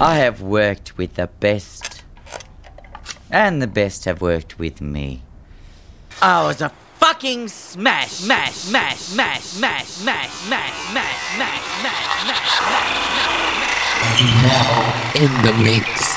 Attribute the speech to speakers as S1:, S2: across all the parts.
S1: I have worked with the best, and the best have worked with me. I was a
S2: fucking
S1: smash, smash, smash, smash, smash, smash, smash, smash, smash,
S2: smash,
S1: smash,
S2: smash.
S3: In the mix.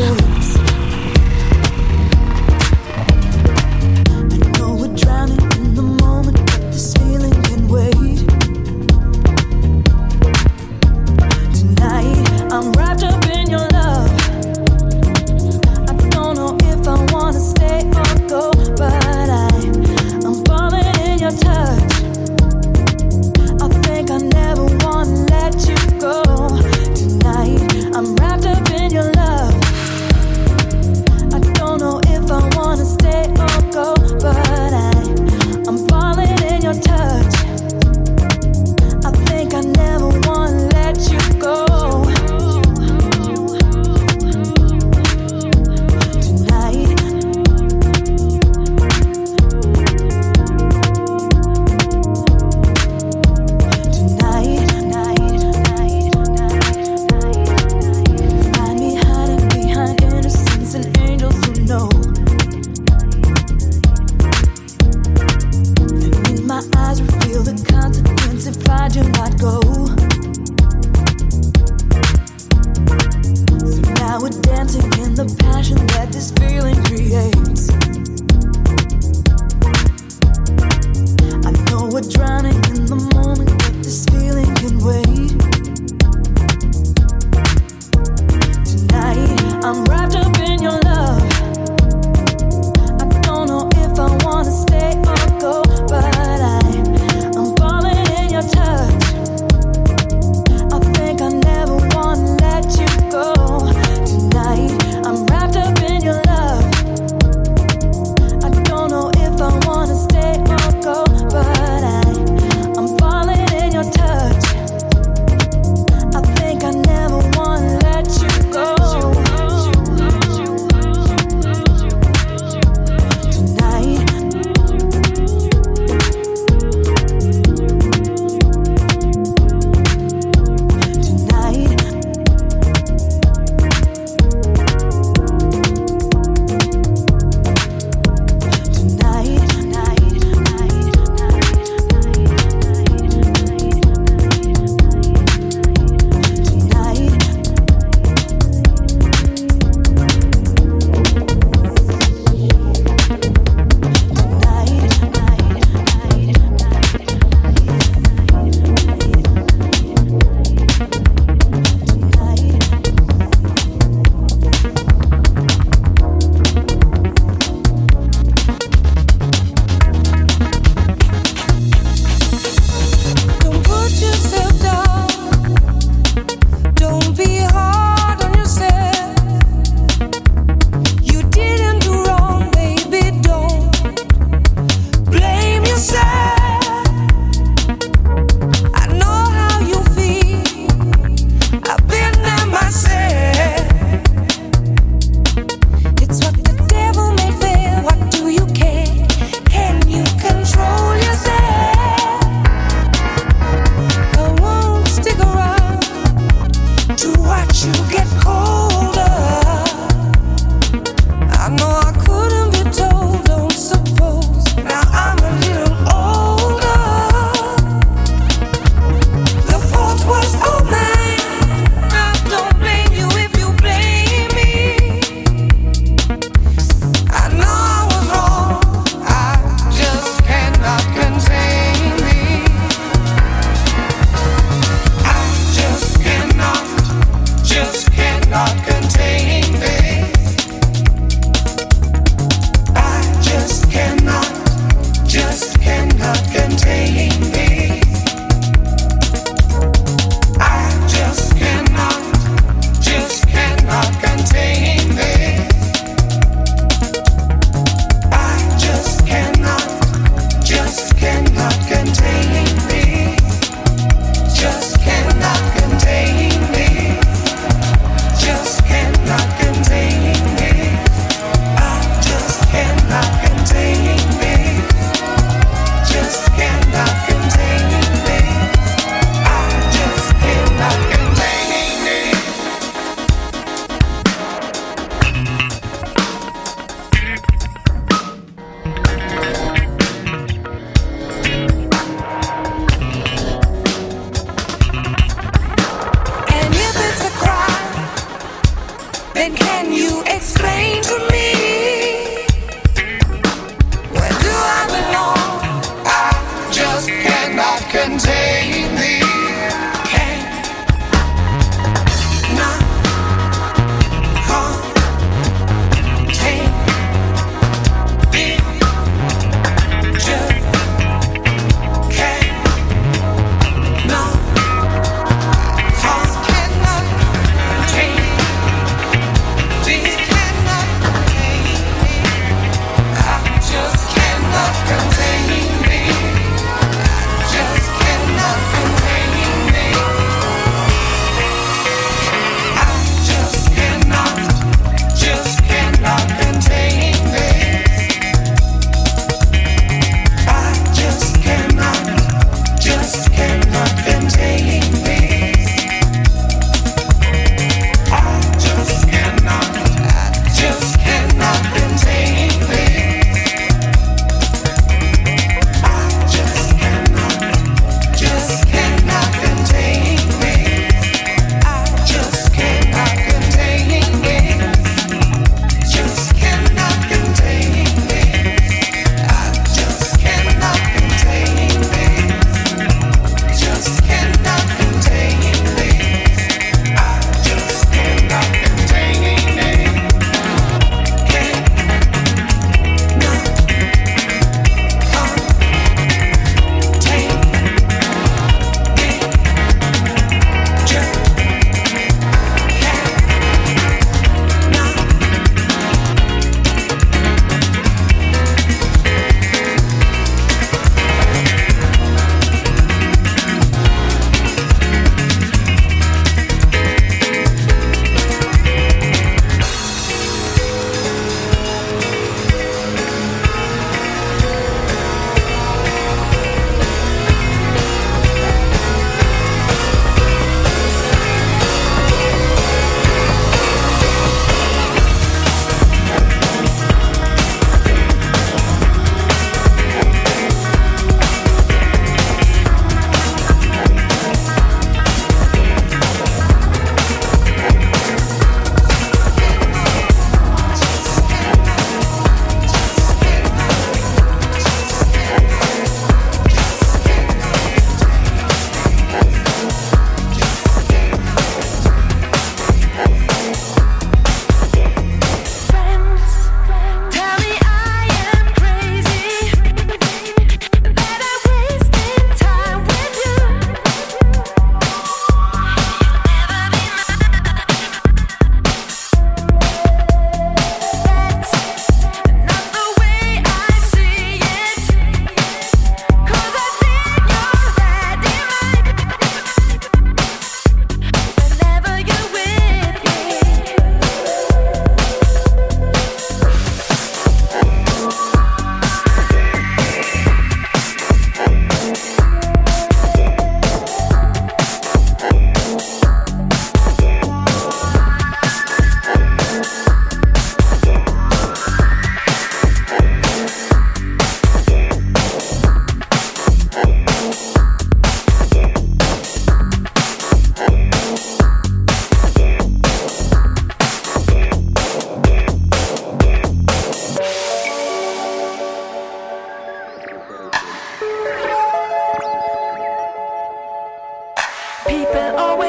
S4: you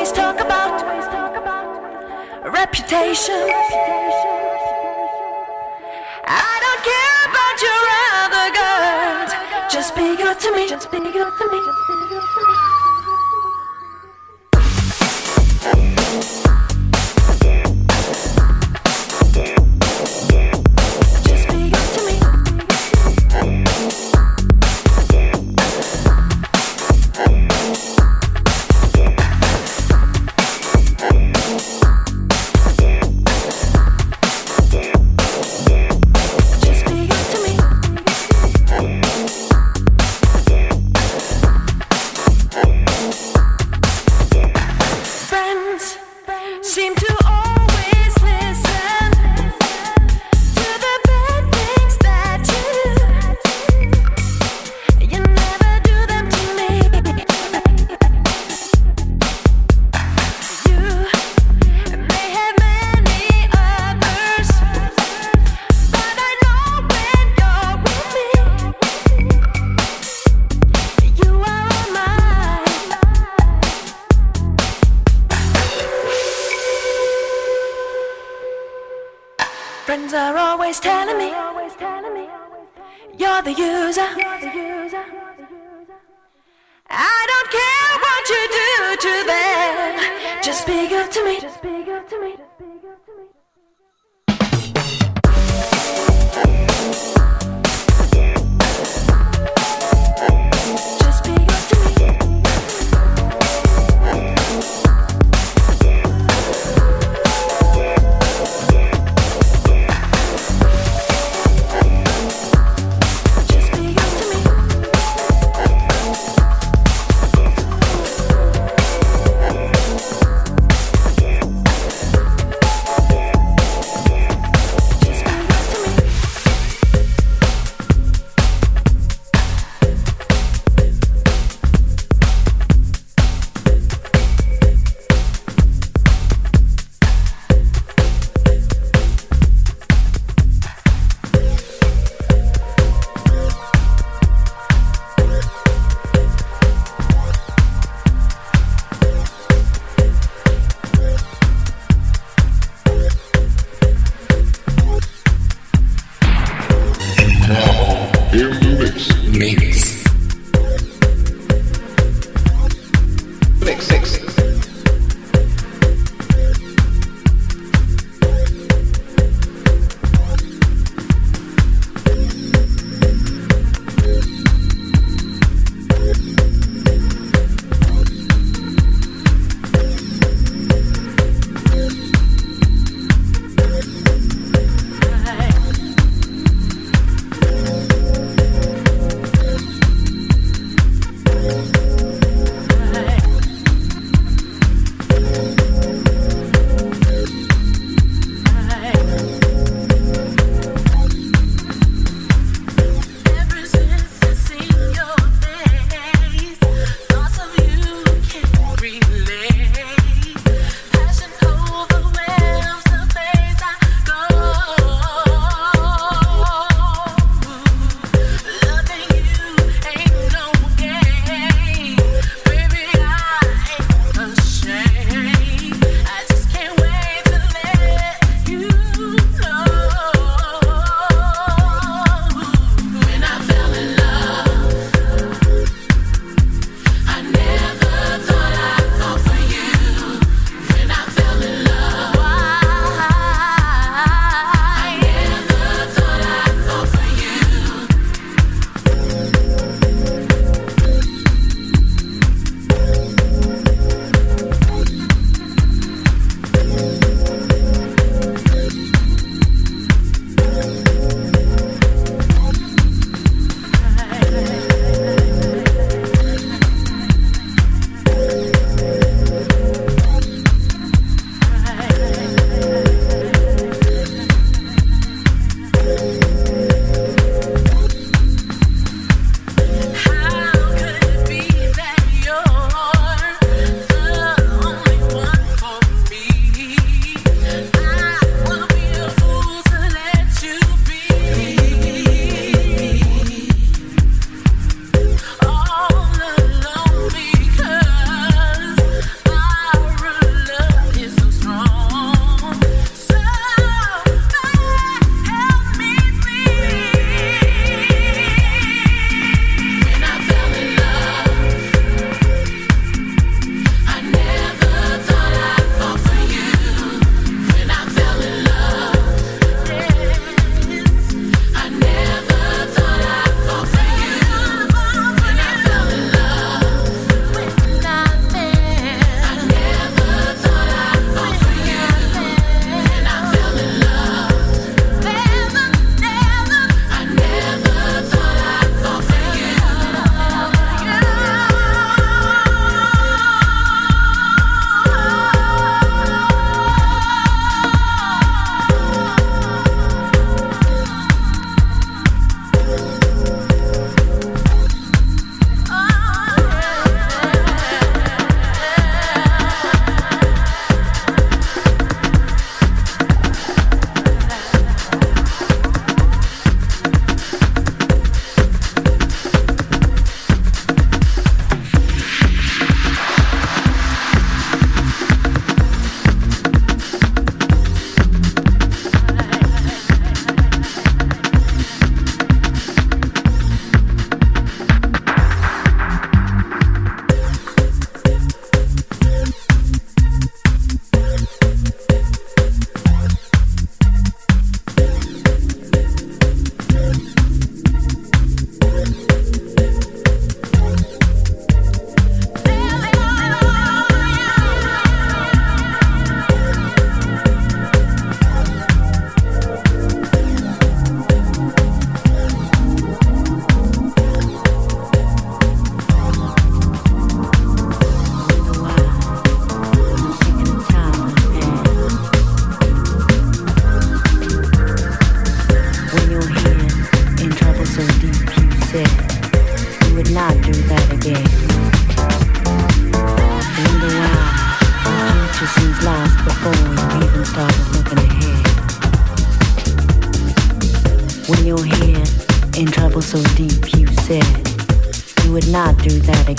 S5: always talk about reputation. I don't care about your other girls. Just be good to me. Just be good to me.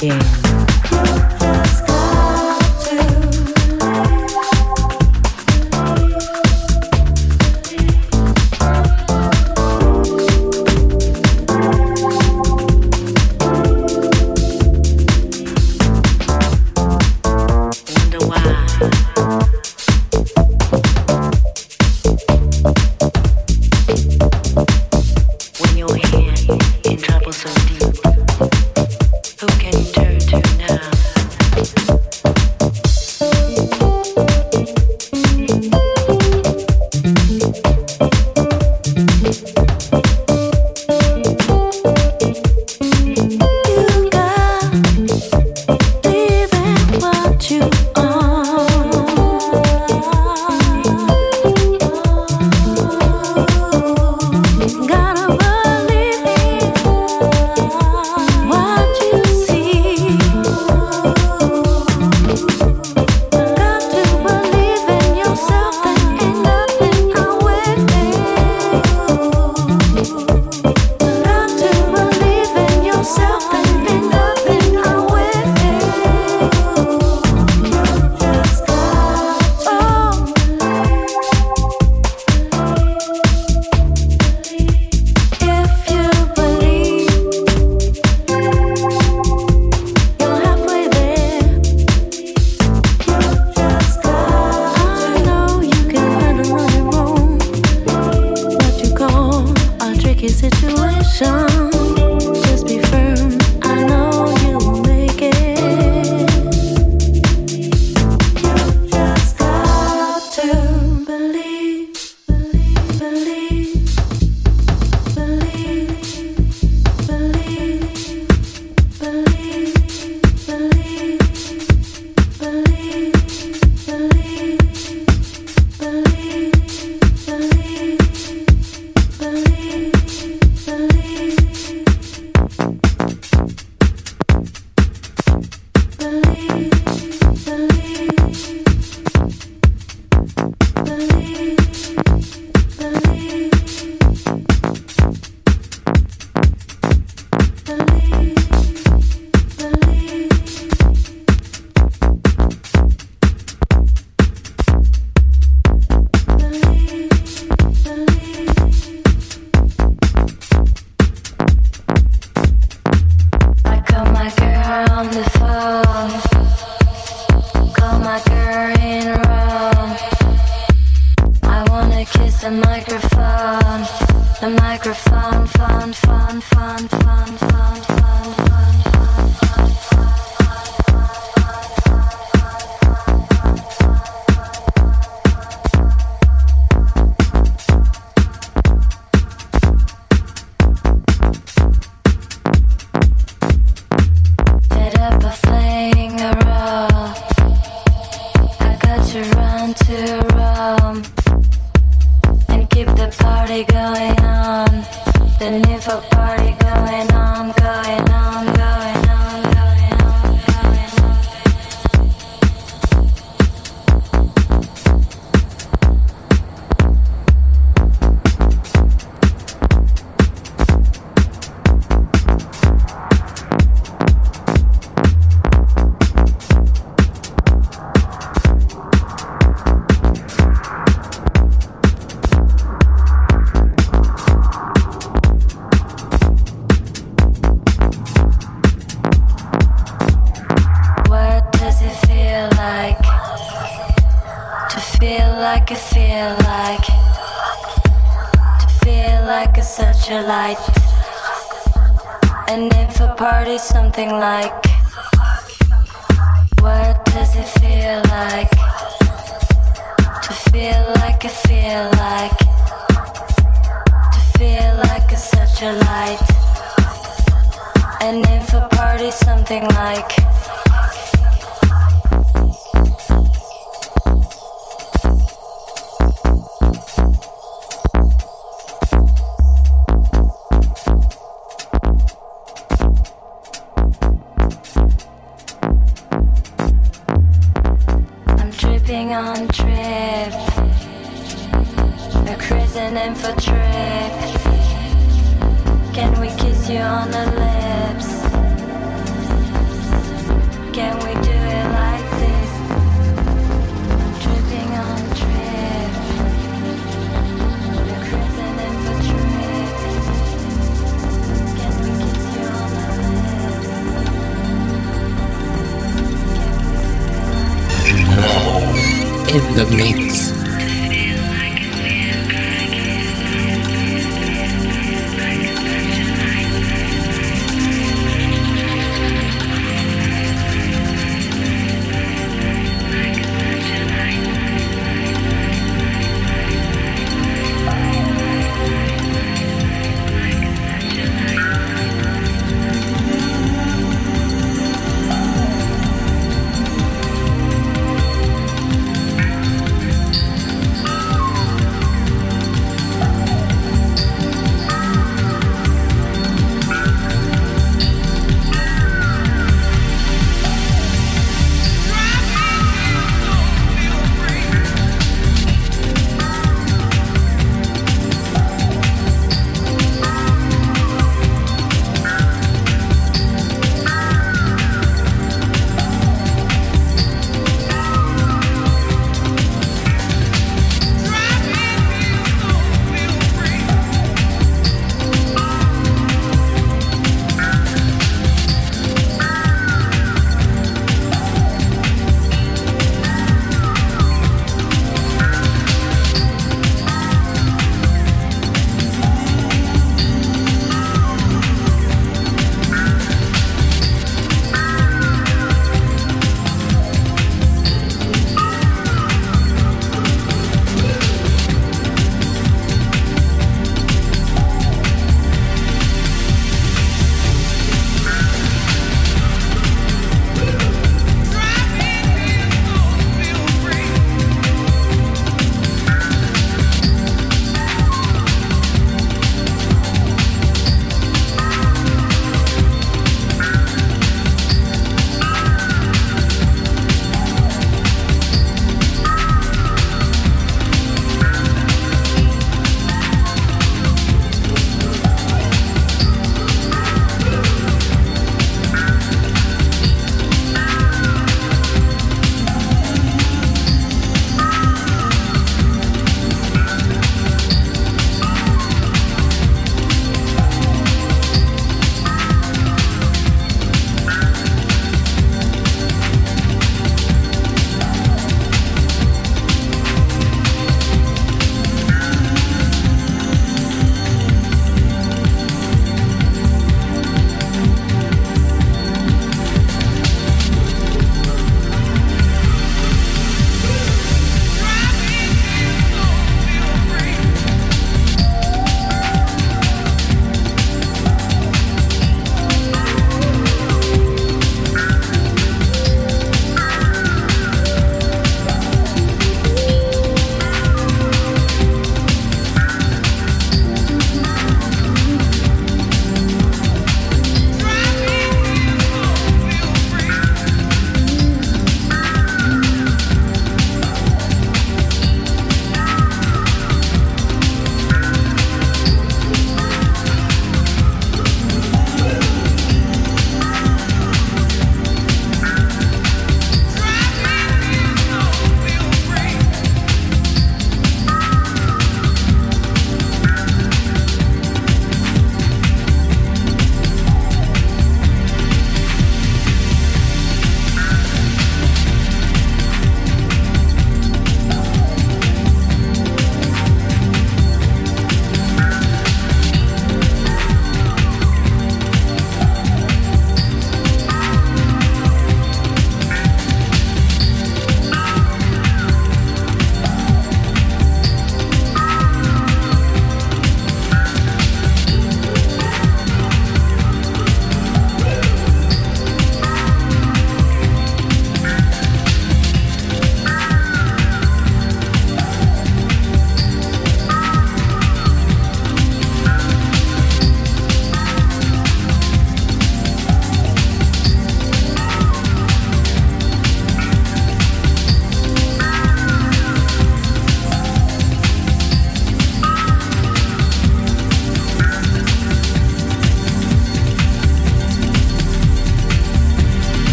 S6: Do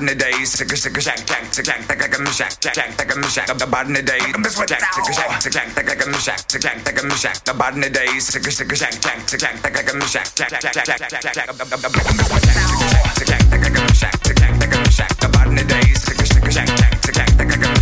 S7: bottom today. Sick a sick a shack, jack, sick jack, like a shack, jack, jack, like a shack, the bottom today. I'm just what jack, sick a shack, sick jack, like a shack, sick jack, like a shack, the bottom today. Sick a sick a shack, jack, sick jack, like a shack, jack, jack, jack, jack, jack, jack, the bottom today. Sick a sick a shack, jack, like a shack, the bottom today. Sick a sick a shack, jack, sick jack, like a